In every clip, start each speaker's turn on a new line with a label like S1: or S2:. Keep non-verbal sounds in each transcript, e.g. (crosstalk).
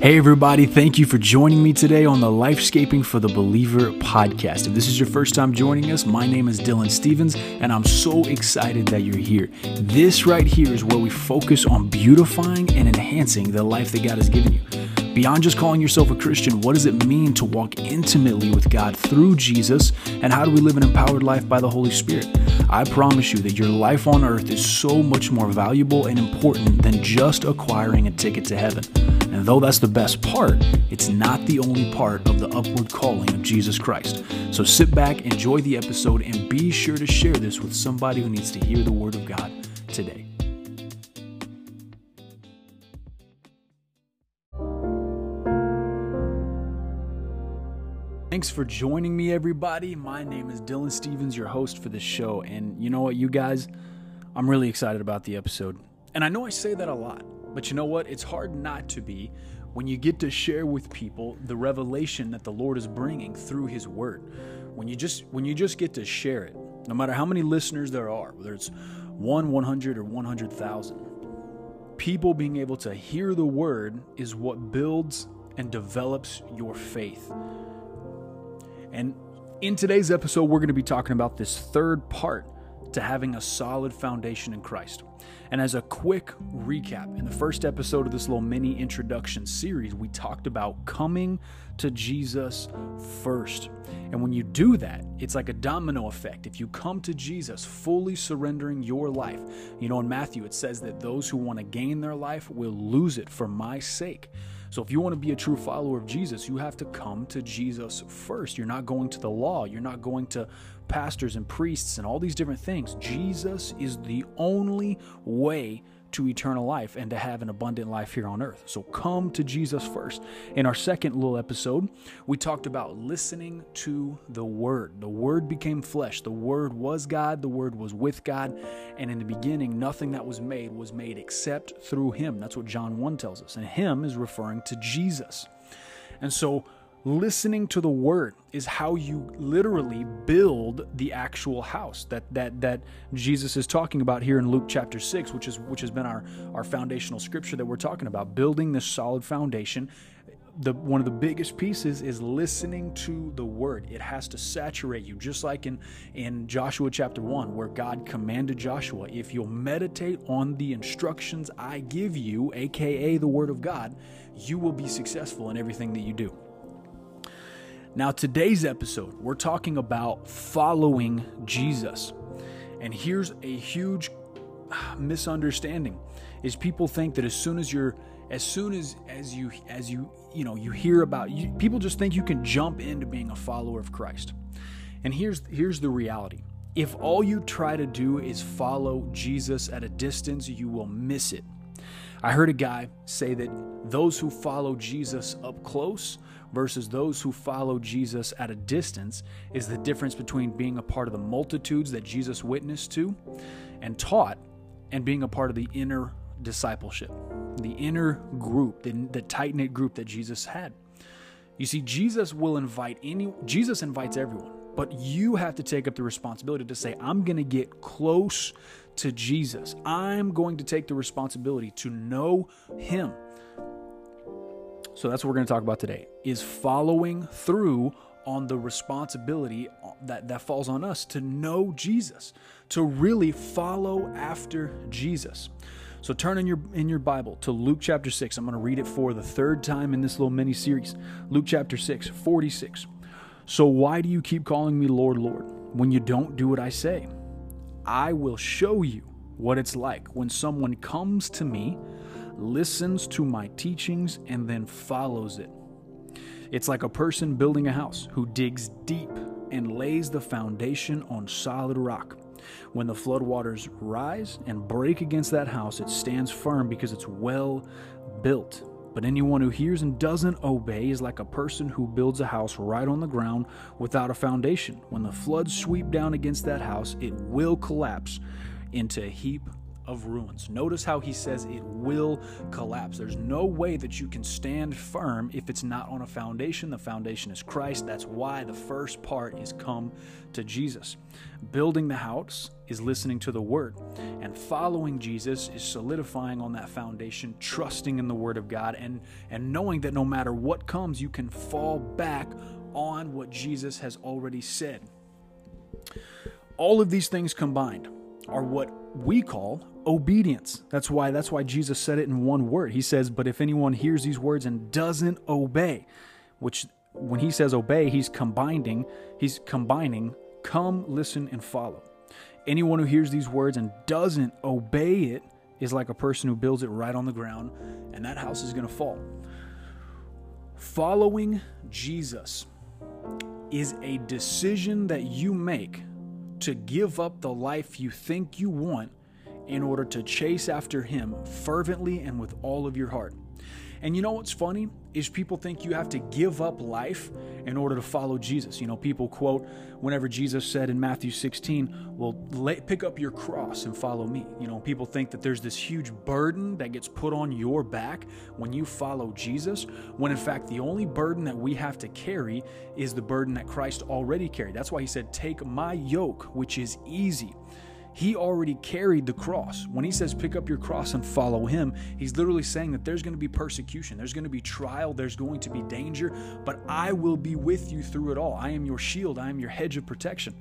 S1: Hey, everybody, thank you for joining me today on the Lifescaping for the Believer podcast. If this is your first time joining us, my name is Dylan Stevens, and I'm so excited that you're here. This right here is where we focus on beautifying and enhancing the life that God has given you. Beyond just calling yourself a Christian, what does it mean to walk intimately with God through Jesus, and how do we live an empowered life by the Holy Spirit? I promise you that your life on earth is so much more valuable and important than just acquiring a ticket to heaven. Though that's the best part, it's not the only part of the upward calling of Jesus Christ. So sit back, enjoy the episode, and be sure to share this with somebody who needs to hear the Word of God today. Thanks for joining me, everybody. My name is Dylan Stevens, your host for this show. And you know what, you guys? I'm really excited about the episode. And I know I say that a lot, but you know what? It's hard not to be when you get to share with people the revelation that the Lord is bringing through his word. When you just when you just get to share it, no matter how many listeners there are, whether it's 1, 100 or 100,000, people being able to hear the word is what builds and develops your faith. And in today's episode, we're going to be talking about this third part to having a solid foundation in Christ. And as a quick recap, in the first episode of this little mini introduction series, we talked about coming to Jesus first. And when you do that, it's like a domino effect. If you come to Jesus fully surrendering your life, you know, in Matthew, it says that those who want to gain their life will lose it for my sake. So if you want to be a true follower of Jesus, you have to come to Jesus first. You're not going to the law, you're not going to pastors and priests and all these different things. Jesus is the only way to eternal life and to have an abundant life here on earth. So come to Jesus first. In our second little episode, we talked about listening to the Word. The Word became flesh. The Word was God. The Word was with God. And in the beginning, nothing that was made was made except through Him. That's what John 1 tells us. And Him is referring to Jesus. And so listening to the word is how you literally build the actual house that that that Jesus is talking about here in Luke chapter 6 which is which has been our our foundational scripture that we're talking about building this solid foundation. The one of the biggest pieces is listening to the word. It has to saturate you just like in in Joshua chapter 1 where God commanded Joshua if you'll meditate on the instructions I give you aka the word of God you will be successful in everything that you do now, today's episode, we're talking about following Jesus. And here's a huge misunderstanding is people think that as soon as you're as soon as as you as you you know you hear about you, people just think you can jump into being a follower of Christ. And here's here's the reality. If all you try to do is follow Jesus at a distance, you will miss it. I heard a guy say that those who follow Jesus up close versus those who follow Jesus at a distance is the difference between being a part of the multitudes that Jesus witnessed to and taught and being a part of the inner discipleship, the inner group, the, the tight knit group that Jesus had. You see, Jesus will invite any, Jesus invites everyone, but you have to take up the responsibility to say, I'm going to get close to Jesus. I'm going to take the responsibility to know Him. So that's what we're going to talk about today is following through on the responsibility that, that falls on us to know Jesus, to really follow after Jesus. So turn in your in your Bible to Luke chapter 6. I'm going to read it for the third time in this little mini series. Luke chapter 6, 46. So why do you keep calling me Lord, Lord, when you don't do what I say? I will show you what it's like when someone comes to me listens to my teachings, and then follows it. It's like a person building a house who digs deep and lays the foundation on solid rock. When the floodwaters rise and break against that house, it stands firm because it's well built. But anyone who hears and doesn't obey is like a person who builds a house right on the ground without a foundation. When the floods sweep down against that house, it will collapse into a heap of ruins. Notice how he says it will collapse. There's no way that you can stand firm if it's not on a foundation. The foundation is Christ. That's why the first part is come to Jesus. Building the house is listening to the word, and following Jesus is solidifying on that foundation, trusting in the word of God, and, and knowing that no matter what comes, you can fall back on what Jesus has already said. All of these things combined are what we call obedience. That's why that's why Jesus said it in one word. He says, "But if anyone hears these words and doesn't obey," which when he says obey, he's combining, he's combining come, listen and follow. Anyone who hears these words and doesn't obey it is like a person who builds it right on the ground and that house is going to fall. Following Jesus is a decision that you make to give up the life you think you want in order to chase after Him fervently and with all of your heart. And you know what's funny is people think you have to give up life in order to follow Jesus. You know, people quote whenever Jesus said in Matthew 16, "Well, pick up your cross and follow me." You know, people think that there's this huge burden that gets put on your back when you follow Jesus, when in fact the only burden that we have to carry is the burden that Christ already carried. That's why he said, "Take my yoke, which is easy." He already carried the cross. When he says pick up your cross and follow him, he's literally saying that there's going to be persecution, there's going to be trial, there's going to be danger, but I will be with you through it all. I am your shield, I am your hedge of protection.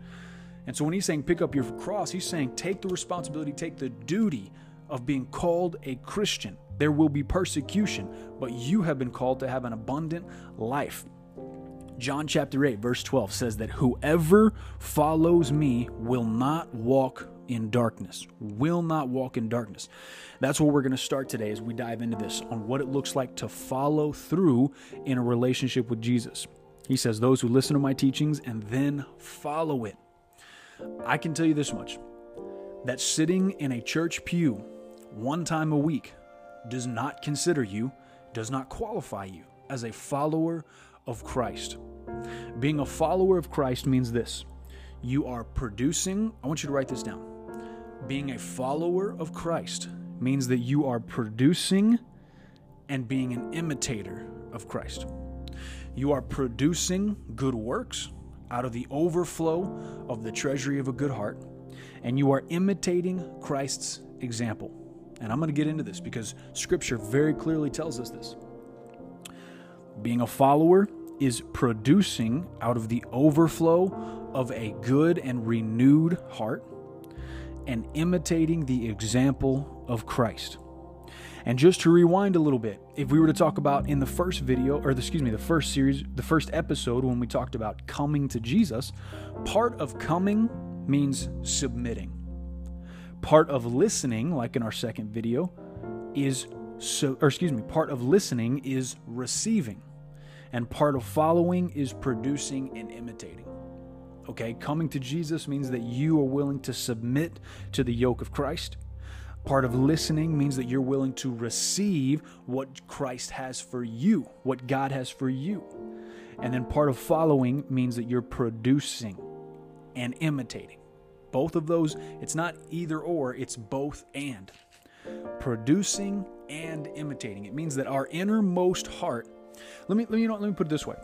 S1: And so when he's saying pick up your cross, he's saying take the responsibility, take the duty of being called a Christian. There will be persecution, but you have been called to have an abundant life. John chapter 8, verse 12 says that whoever follows me will not walk in darkness, will not walk in darkness. That's what we're going to start today as we dive into this on what it looks like to follow through in a relationship with Jesus. He says, Those who listen to my teachings and then follow it. I can tell you this much that sitting in a church pew one time a week does not consider you, does not qualify you as a follower of Christ. Being a follower of Christ means this you are producing, I want you to write this down being a follower of Christ means that you are producing and being an imitator of Christ. You are producing good works out of the overflow of the treasury of a good heart, and you are imitating Christ's example. And I'm going to get into this because Scripture very clearly tells us this. Being a follower is producing out of the overflow of a good and renewed heart and imitating the example of Christ. And just to rewind a little bit, if we were to talk about in the first video, or the, excuse me, the first series, the first episode when we talked about coming to Jesus, part of coming means submitting. Part of listening, like in our second video, is so, or excuse me, part of listening is receiving, and part of following is producing and imitating. Okay, coming to Jesus means that you are willing to submit to the yoke of Christ. Part of listening means that you're willing to receive what Christ has for you, what God has for you. And then part of following means that you're producing and imitating. Both of those, it's not either or, it's both and. Producing and imitating. It means that our innermost heart, let me let me, you know, let me put it this way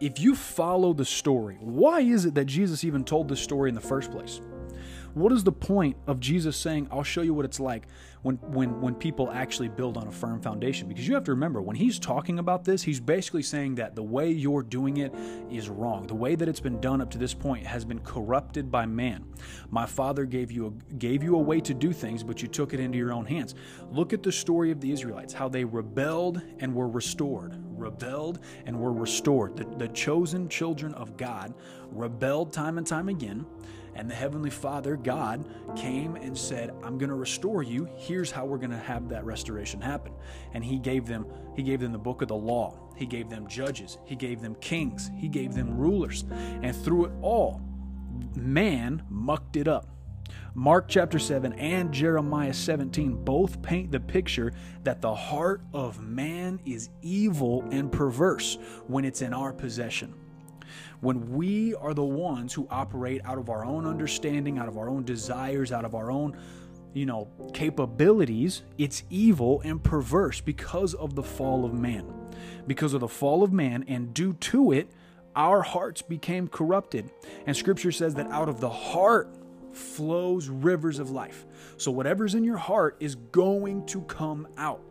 S1: if you follow the story, why is it that Jesus even told this story in the first place? What is the point of Jesus saying, I'll show you what it's like when, when, when people actually build on a firm foundation? Because you have to remember, when he's talking about this, he's basically saying that the way you're doing it is wrong. The way that it's been done up to this point has been corrupted by man. My father gave you a, gave you a way to do things, but you took it into your own hands. Look at the story of the Israelites, how they rebelled and were restored. Rebelled and were restored. The, the chosen children of God rebelled time and time again and the Heavenly Father, God, came and said, I'm going to restore you. Here's how we're going to have that restoration happen. And he gave them he gave them the book of the law. He gave them judges. He gave them kings. He gave them rulers. And through it all, man mucked it up. Mark chapter 7 and Jeremiah 17 both paint the picture that the heart of man is evil and perverse when it's in our possession when we are the ones who operate out of our own understanding, out of our own desires, out of our own you know, capabilities, it's evil and perverse because of the fall of man. Because of the fall of man, and due to it, our hearts became corrupted. And scripture says that out of the heart flows rivers of life. So whatever's in your heart is going to come out.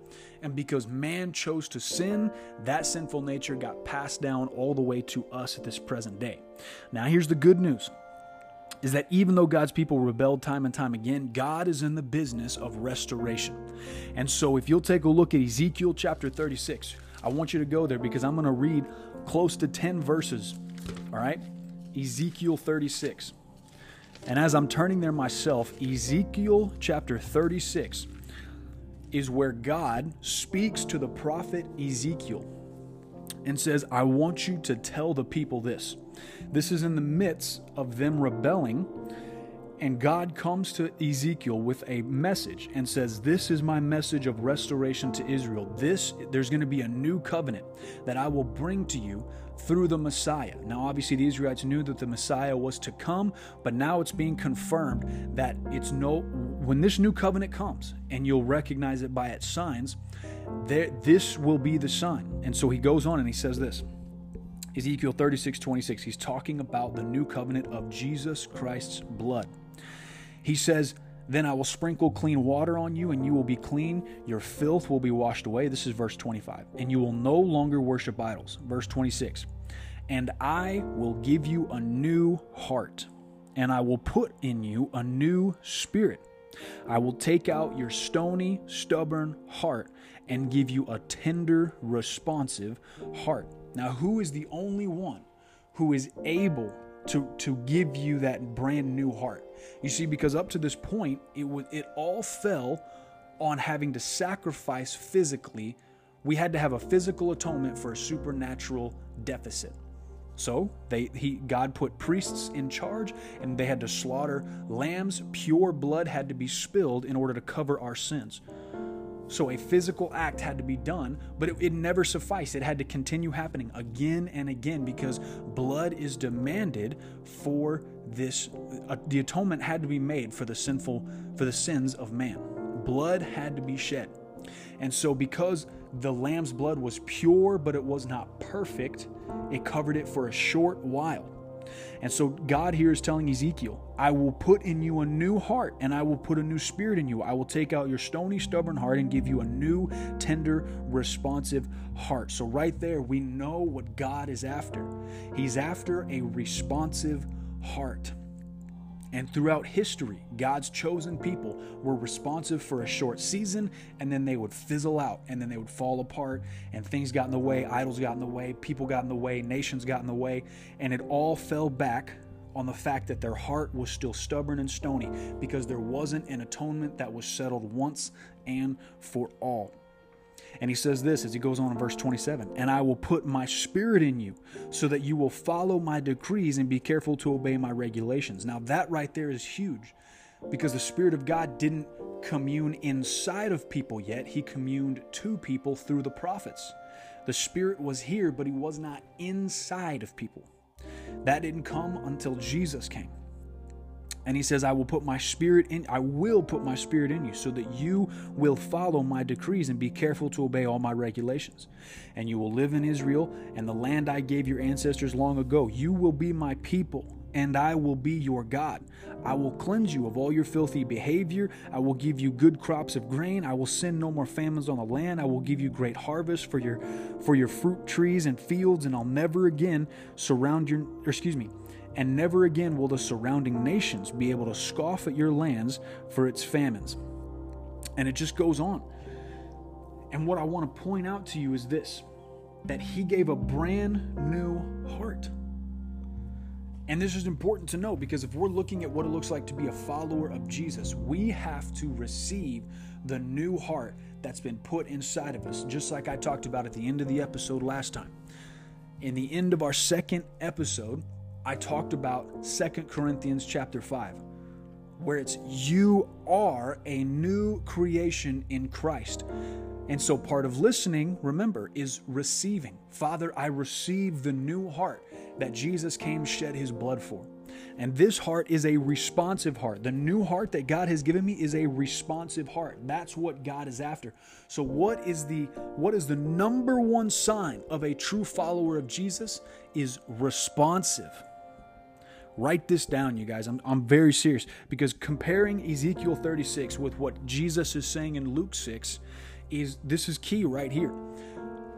S1: And because man chose to sin, that sinful nature got passed down all the way to us at this present day. Now, here's the good news is that even though God's people rebelled time and time again, God is in the business of restoration. And so if you'll take a look at Ezekiel chapter 36, I want you to go there because I'm going to read close to 10 verses. All right? Ezekiel 36. And as I'm turning there myself, Ezekiel chapter 36 is where God speaks to the prophet Ezekiel and says, I want you to tell the people this. This is in the midst of them rebelling. And God comes to Ezekiel with a message and says, This is my message of restoration to Israel. This, there's going to be a new covenant that I will bring to you through the Messiah. Now, obviously, the Israelites knew that the Messiah was to come, but now it's being confirmed that it's no, when this new covenant comes, and you'll recognize it by its signs, there, this will be the sign. And so he goes on and he says this. Ezekiel 36, 26. He's talking about the new covenant of Jesus Christ's blood. He says, Then I will sprinkle clean water on you, and you will be clean. Your filth will be washed away. This is verse 25. And you will no longer worship idols. Verse 26. And I will give you a new heart, and I will put in you a new spirit. I will take out your stony, stubborn heart and give you a tender, responsive heart. Now, who is the only one who is able to, to give you that brand new heart? You see, because up to this point, it, was, it all fell on having to sacrifice physically. We had to have a physical atonement for a supernatural deficit. So they he God put priests in charge and they had to slaughter lambs. Pure blood had to be spilled in order to cover our sins. So a physical act had to be done, but it, it, never sufficed. It had to continue happening again and again because blood is demanded for this. Uh, the atonement had to be made for the sinful, for the sins of man. Blood had to be shed. And so, because the lamb's blood was pure, but it was not perfect, it covered it for a short while. And so God here is telling Ezekiel, I will put in you a new heart and I will put a new spirit in you. I will take out your stony, stubborn heart and give you a new, tender, responsive heart. So, right there, we know what God is after. He's after a responsive heart. And throughout history, God's chosen people were responsive for a short season and then they would fizzle out and then they would fall apart and things got in the way, idols got in the way, people got in the way, nations got in the way, and it all fell back on the fact that their heart was still stubborn and stony because there wasn't an atonement that was settled once and for all. And he says this as he goes on in verse 27 And I will put my spirit in you so that you will follow my decrees and be careful to obey my regulations. Now, that right there is huge because the Spirit of God didn't commune inside of people yet, He communed to people through the prophets. The Spirit was here, but He was not inside of people. That didn't come until Jesus came. And he says, I will put my spirit in, I will put my spirit in you so that you will follow my decrees and be careful to obey all my regulations. And you will live in Israel and the land I gave your ancestors long ago. You will be my people and I will be your God. I will cleanse you of all your filthy behavior. I will give you good crops of grain. I will send no more famines on the land. I will give you great harvest for your for your fruit trees and fields, and I'll never again surround your excuse me, and never again will the surrounding nations be able to scoff at your lands for its famines. And it just goes on. And what I want to point out to you is this that he gave a brand new heart. And this is important to know because if we're looking at what it looks like to be a follower of Jesus, we have to receive the new heart that's been put inside of us, just like I talked about at the end of the episode last time. In the end of our second episode, I talked about Second Corinthians chapter 5, where it's you are a new creation in Christ. And so part of listening, remember, is receiving. Father, I receive the new heart that Jesus came shed his blood for. And this heart is a responsive heart. The new heart that God has given me is a responsive heart. That's what God is after. So what is the what is the number one sign of a true follower of Jesus is responsive. Write this down, you guys. I'm, I'm very serious because comparing Ezekiel 36 with what Jesus is saying in Luke 6 is this is key right here.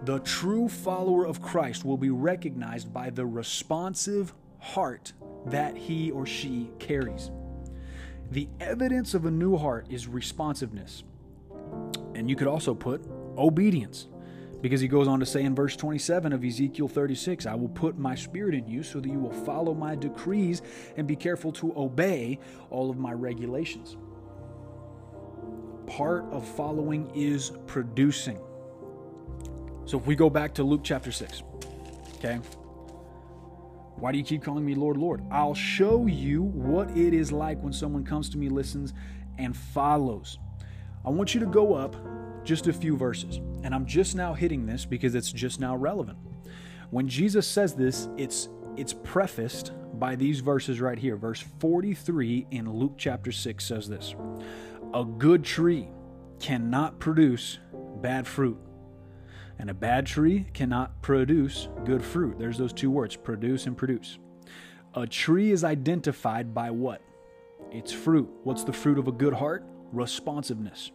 S1: The true follower of Christ will be recognized by the responsive heart that he or she carries. The evidence of a new heart is responsiveness. And you could also put obedience. Because he goes on to say in verse 27 of Ezekiel 36, I will put my spirit in you so that you will follow my decrees and be careful to obey all of my regulations. Part of following is producing. So if we go back to Luke chapter 6, okay? Why do you keep calling me Lord, Lord? I'll show you what it is like when someone comes to me, listens, and follows. I want you to go up just a few verses. And I'm just now hitting this because it's just now relevant. When Jesus says this, it's it's prefaced by these verses right here. Verse 43 in Luke chapter 6 says this. A good tree cannot produce bad fruit and a bad tree cannot produce good fruit. There's those two words produce and produce. A tree is identified by what? Its fruit. What's the fruit of a good heart? Responsiveness.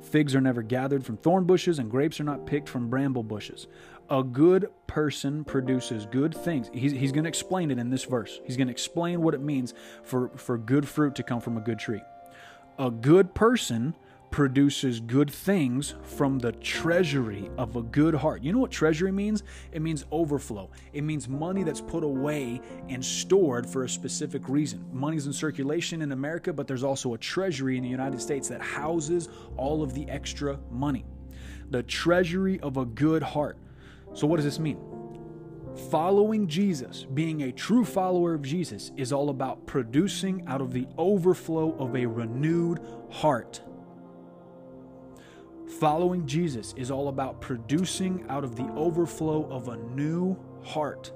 S1: Figs are never gathered from thorn bushes, and grapes are not picked from bramble bushes. A good person produces good things. He's, he's going to explain it in this verse. He's going to explain what it means for, for good fruit to come from a good tree. A good person produces good things from the treasury of a good heart. You know what treasury means? It means overflow. It means money that's put away and stored for a specific reason. Money's in circulation in America, but there's also a treasury in the United States that houses all of the extra money. The treasury of a good heart. So, what does this mean? Following Jesus, being a true follower of Jesus, is all about producing out of the overflow of a renewed heart. Following Jesus is all about producing out of the overflow of a new heart.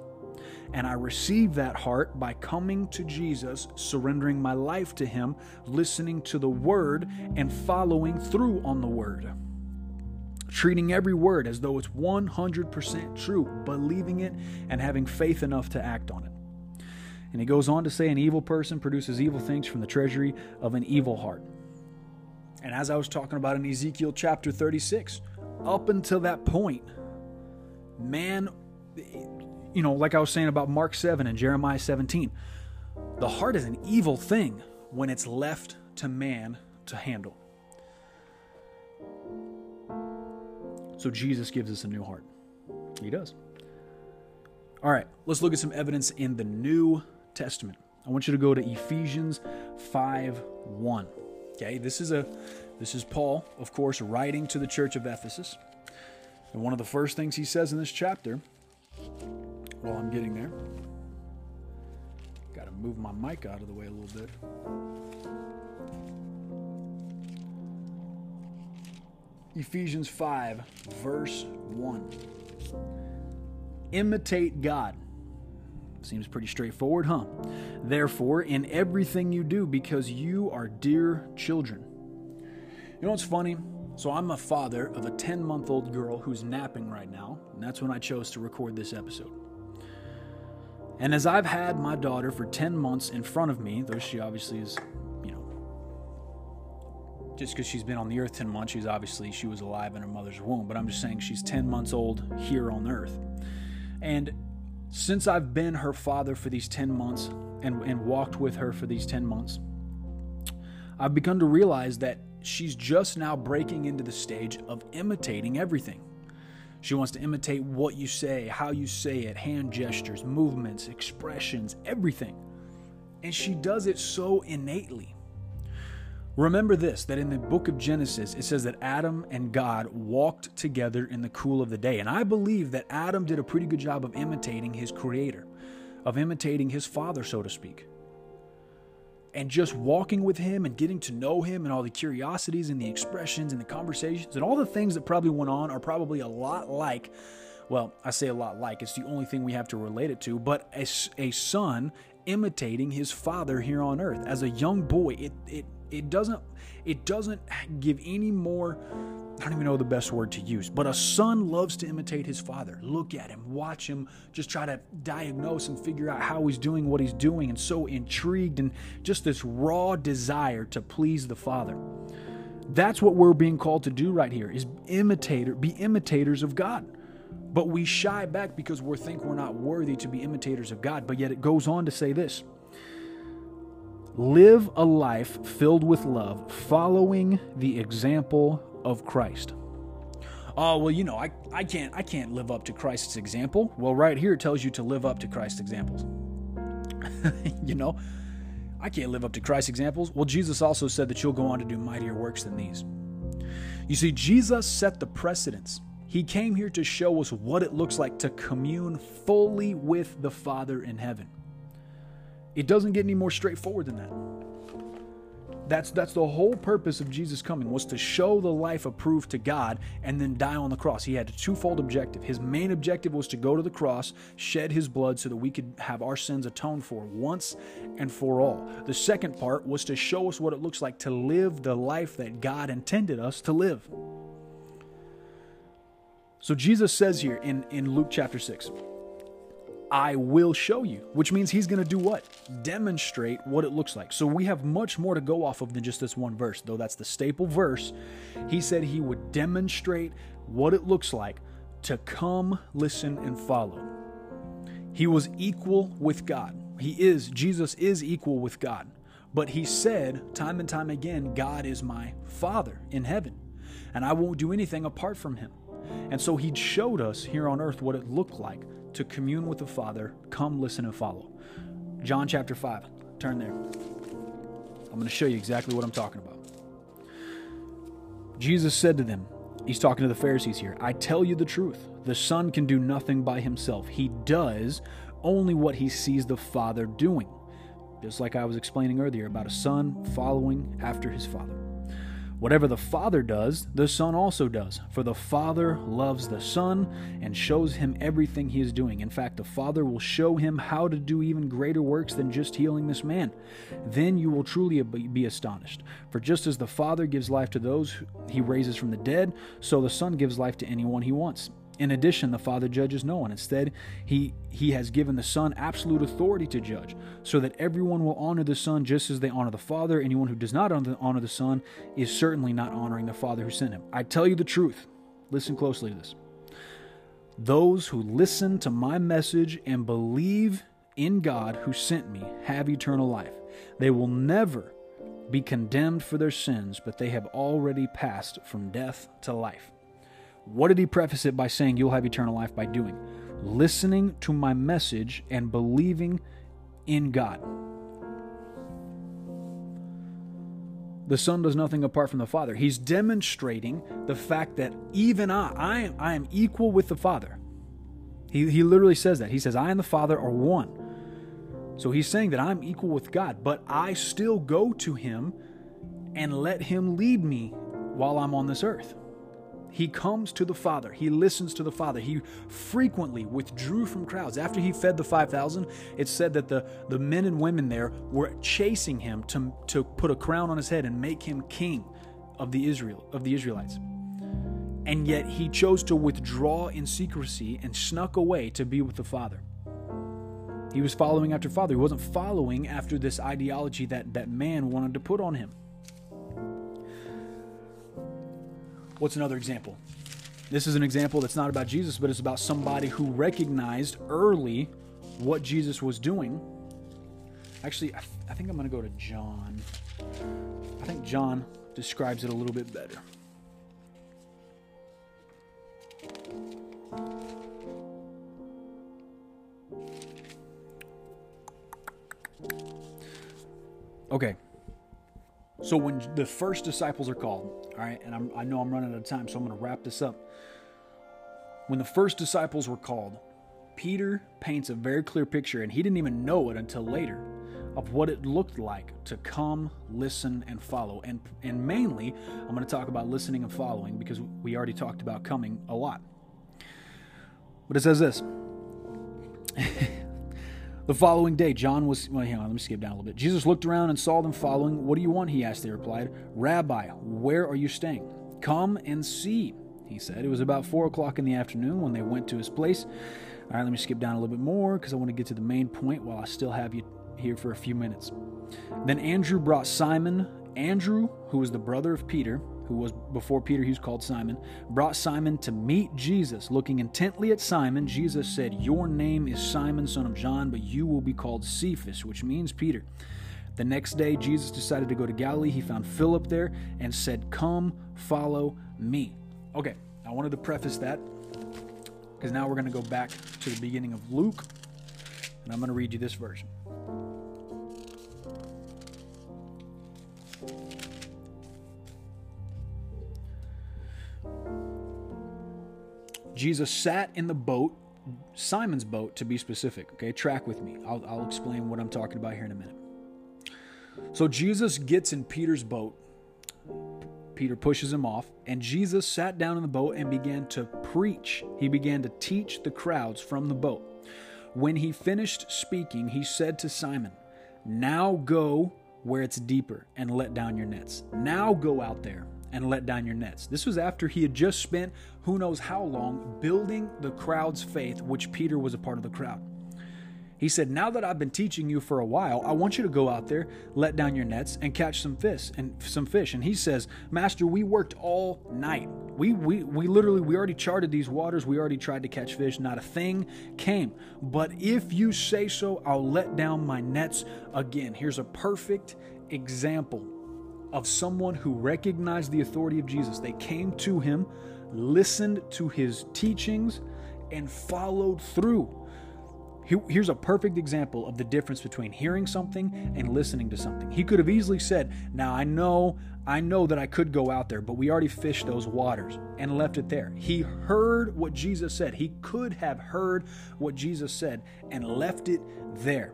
S1: And I receive that heart by coming to Jesus, surrendering my life to Him, listening to the Word, and following through on the Word. Treating every word as though it's 100% true, believing it, and having faith enough to act on it. And he goes on to say, An evil person produces evil things from the treasury of an evil heart. And as I was talking about in Ezekiel chapter 36, up until that point, man, you know, like I was saying about Mark 7 and Jeremiah 17, the heart is an evil thing when it's left to man to handle. So Jesus gives us a new heart. He does. All right, let's look at some evidence in the New Testament. I want you to go to Ephesians 5 1. Okay, this is a this is Paul, of course, writing to the church of Ephesus. And one of the first things he says in this chapter, while I'm getting there, got to move my mic out of the way a little bit. Ephesians 5, verse 1. Imitate God Seems pretty straightforward, huh? Therefore, in everything you do, because you are dear children. You know what's funny? So, I'm a father of a 10 month old girl who's napping right now, and that's when I chose to record this episode. And as I've had my daughter for 10 months in front of me, though she obviously is, you know, just because she's been on the earth 10 months, she's obviously, she was alive in her mother's womb, but I'm just saying she's 10 months old here on earth. And since I've been her father for these 10 months and, and walked with her for these 10 months, I've begun to realize that she's just now breaking into the stage of imitating everything. She wants to imitate what you say, how you say it, hand gestures, movements, expressions, everything. And she does it so innately. Remember this that in the book of Genesis, it says that Adam and God walked together in the cool of the day. And I believe that Adam did a pretty good job of imitating his creator, of imitating his father, so to speak. And just walking with him and getting to know him and all the curiosities and the expressions and the conversations and all the things that probably went on are probably a lot like well, I say a lot like, it's the only thing we have to relate it to, but a, a son imitating his father here on earth. As a young boy, it, it, it doesn't it doesn't give any more I don't even know the best word to use, but a son loves to imitate his father. Look at him, watch him, just try to diagnose and figure out how he's doing what he's doing, and so intrigued and just this raw desire to please the father. That's what we're being called to do right here is imitator, be imitators of God. But we shy back because we think we're not worthy to be imitators of God. But yet it goes on to say this Live a life filled with love, following the example of Christ. Oh, well, you know, I, I can't I can't live up to Christ's example. Well, right here it tells you to live up to Christ's examples. (laughs) you know, I can't live up to Christ's examples. Well, Jesus also said that you'll go on to do mightier works than these. You see, Jesus set the precedence. He came here to show us what it looks like to commune fully with the Father in heaven. It doesn't get any more straightforward than that. That's that's the whole purpose of Jesus coming was to show the life approved to God and then die on the cross. He had a twofold objective. His main objective was to go to the cross, shed his blood so that we could have our sins atoned for once and for all. The second part was to show us what it looks like to live the life that God intended us to live. So Jesus says here in, in Luke chapter 6, I will show you, which means he's going to do what? Demonstrate what it looks like. So we have much more to go off of than just this one verse, though that's the staple verse. He said he would demonstrate what it looks like to come, listen, and follow. He was equal with God. He is, Jesus is equal with God. But he said time and time again, God is my Father in heaven, and I won't do anything apart from him. And so he showed us here on earth what it looked like to commune with the Father, come listen and follow. John chapter 5. Turn there. I'm going to show you exactly what I'm talking about. Jesus said to them, He's talking to the Pharisees here. I tell you the truth. The Son can do nothing by himself. He does only what he sees the Father doing. Just like I was explaining earlier about a son following after his father. Whatever the Father does, the Son also does. For the Father loves the Son and shows him everything he is doing. In fact, the Father will show him how to do even greater works than just healing this man. Then you will truly be astonished. For just as the Father gives life to those he raises from the dead, so the Son gives life to anyone he wants. In addition, the Father judges no one. Instead, he, he has given the Son absolute authority to judge, so that everyone will honor the Son just as they honor the Father. Anyone who does not honor the Son is certainly not honoring the Father who sent him. I tell you the truth. Listen closely to this. Those who listen to my message and believe in God who sent me have eternal life. They will never be condemned for their sins, but they have already passed from death to life. What did he preface it by saying you'll have eternal life by doing? Listening to my message and believing in God. The Son does nothing apart from the Father. He's demonstrating the fact that even I, I am, I am equal with the Father. He, he literally says that. He says, I and the Father are one. So he's saying that I'm equal with God, but I still go to him and let him lead me while I'm on this earth. He comes to the Father. He listens to the Father. He frequently withdrew from crowds. After he fed the 5,000, it said that the, the men and women there were chasing him to, to put a crown on his head and make him king of the Israel of the Israelites. And yet he chose to withdraw in secrecy and snuck away to be with the Father. He was following after Father. He wasn't following after this ideology that, that man wanted to put on him. What's another example? This is an example that's not about Jesus, but it's about somebody who recognized early what Jesus was doing. Actually, I, th- I think I'm going to go to John. I think John describes it a little bit better. Okay. So when the first disciples are called, all right, and I'm, I know I'm running out of time, so I'm going to wrap this up. When the first disciples were called, Peter paints a very clear picture, and he didn't even know it until later, of what it looked like to come, listen, and follow. And, and mainly, I'm going to talk about listening and following because we already talked about coming a lot. But it says this. (laughs) the following day, John was. Well, hang on, let me skip down a little bit. Jesus looked around and saw them following. What do you want? He asked. They replied, Rabbi, where are you staying? Come and see, he said. It was about four o'clock in the afternoon when they went to his place. All right, let me skip down a little bit more because I want to get to the main point while I still have you here for a few minutes. Then Andrew brought Simon, Andrew, who was the brother of Peter, who was before Peter, he was called Simon, brought Simon to meet Jesus. Looking intently at Simon, Jesus said, Your name is Simon, son of John, but you will be called Cephas, which means Peter. The next day, Jesus decided to go to Galilee. He found Philip there and said, Come, follow me. Okay, I wanted to preface that because now we're going to go back to the beginning of Luke, and I'm going to read you this version. Jesus sat in the boat, Simon's boat to be specific. Okay, track with me. I'll, I'll explain what I'm talking about here in a minute. So Jesus gets in Peter's boat. Peter pushes him off, and Jesus sat down in the boat and began to preach. He began to teach the crowds from the boat. When he finished speaking, he said to Simon, Now go where it's deeper and let down your nets. Now go out there and let down your nets. This was after he had just spent who knows how long building the crowd's faith, which Peter was a part of the crowd. He said, Now that I've been teaching you for a while, I want you to go out there, let down your nets, and catch some fish and some fish. And he says, Master, we worked all night. We we we literally we already charted these waters. We already tried to catch fish. Not a thing came. But if you say so, I'll let down my nets again. Here's a perfect example of someone who recognized the authority of Jesus. They came to him, listened to his teachings, and followed through. Here's a perfect example of the difference between hearing something and listening to something. He could have easily said, "Now I know, I know that I could go out there, but we already fished those waters," and left it there. He heard what Jesus said. He could have heard what Jesus said and left it there.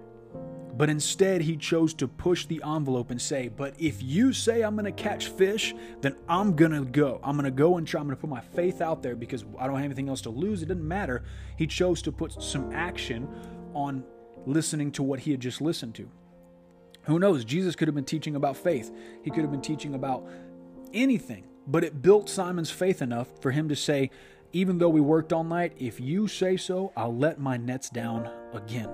S1: But instead, he chose to push the envelope and say, But if you say I'm going to catch fish, then I'm going to go. I'm going to go and try. I'm going to put my faith out there because I don't have anything else to lose. It doesn't matter. He chose to put some action on listening to what he had just listened to. Who knows? Jesus could have been teaching about faith, he could have been teaching about anything. But it built Simon's faith enough for him to say, Even though we worked all night, if you say so, I'll let my nets down again.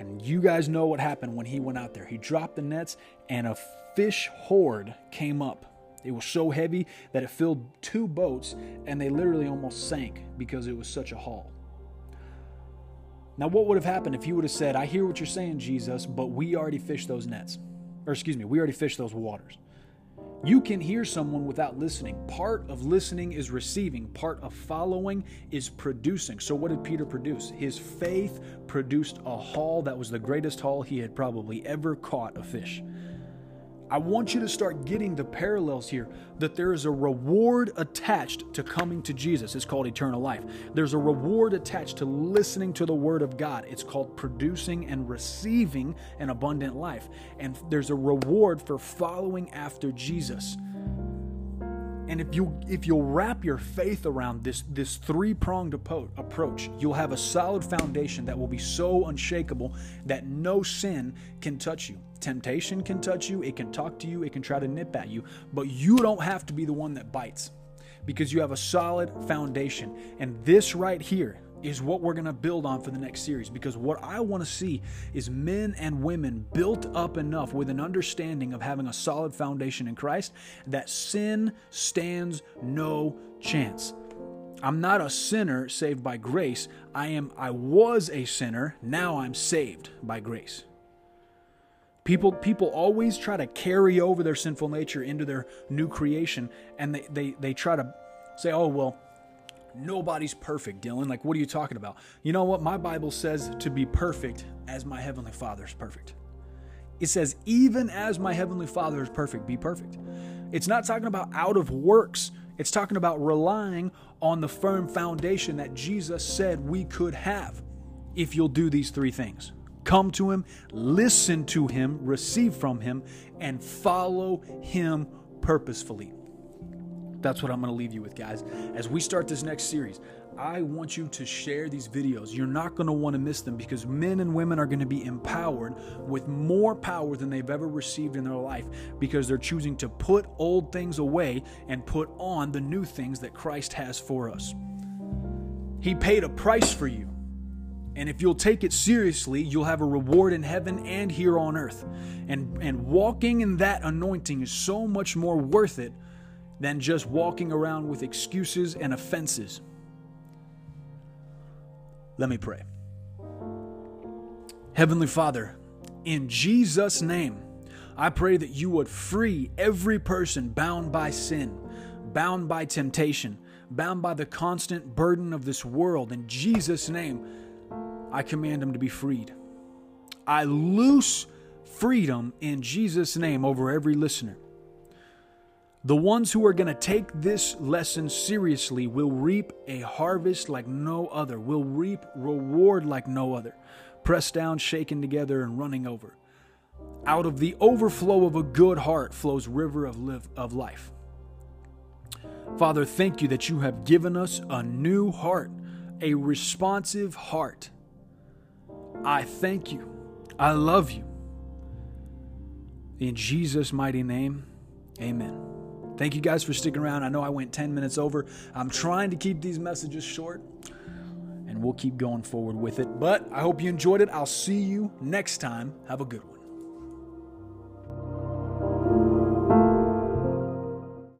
S1: And you guys know what happened when he went out there. He dropped the nets, and a fish horde came up. It was so heavy that it filled two boats, and they literally almost sank because it was such a haul. Now, what would have happened if he would have said, I hear what you're saying, Jesus, but we already fished those nets? Or, excuse me, we already fished those waters. You can hear someone without listening. Part of listening is receiving, part of following is producing. So, what did Peter produce? His faith produced a haul that was the greatest haul he had probably ever caught a fish. I want you to start getting the parallels here that there is a reward attached to coming to Jesus. It's called eternal life. There's a reward attached to listening to the Word of God. It's called producing and receiving an abundant life. And there's a reward for following after Jesus. And if you if you'll wrap your faith around this this three-pronged approach, you'll have a solid foundation that will be so unshakable that no sin can touch you. Temptation can touch you, it can talk to you, it can try to nip at you, but you don't have to be the one that bites because you have a solid foundation. And this right here, is what we're going to build on for the next series because what I want to see is men and women built up enough with an understanding of having a solid foundation in Christ that sin stands no chance. I'm not a sinner saved by grace. I am I was a sinner, now I'm saved by grace. People people always try to carry over their sinful nature into their new creation and they they, they try to say, "Oh, well, Nobody's perfect, Dylan. Like, what are you talking about? You know what? My Bible says to be perfect as my Heavenly Father is perfect. It says, even as my Heavenly Father is perfect, be perfect. It's not talking about out of works, it's talking about relying on the firm foundation that Jesus said we could have if you'll do these three things come to Him, listen to Him, receive from Him, and follow Him purposefully. That's what I'm going to leave you with, guys. As we start this next series, I want you to share these videos. You're not going to want to miss them because men and women are going to be empowered with more power than they've ever received in their life because they're choosing to put old things away and put on the new things that Christ has for us. He paid a price for you. And if you'll take it seriously, you'll have a reward in heaven and here on earth. And, and walking in that anointing is so much more worth it than just walking around with excuses and offenses. Let me pray. Heavenly Father, in Jesus' name, I pray that you would free every person bound by sin, bound by temptation, bound by the constant burden of this world. In Jesus' name, I command them to be freed. I loose freedom in Jesus' name over every listener. The ones who are going to take this lesson seriously will reap a harvest like no other, will reap reward like no other, pressed down, shaken together, and running over. Out of the overflow of a good heart flows river of, live, of life. Father, thank you that you have given us a new heart, a responsive heart. I thank you. I love you. In Jesus' mighty name, amen. Thank you guys for sticking around. I know I went 10 minutes over. I'm trying to keep these messages short, and we'll keep going forward with it. But I hope you enjoyed it. I'll see you next time. Have a good one.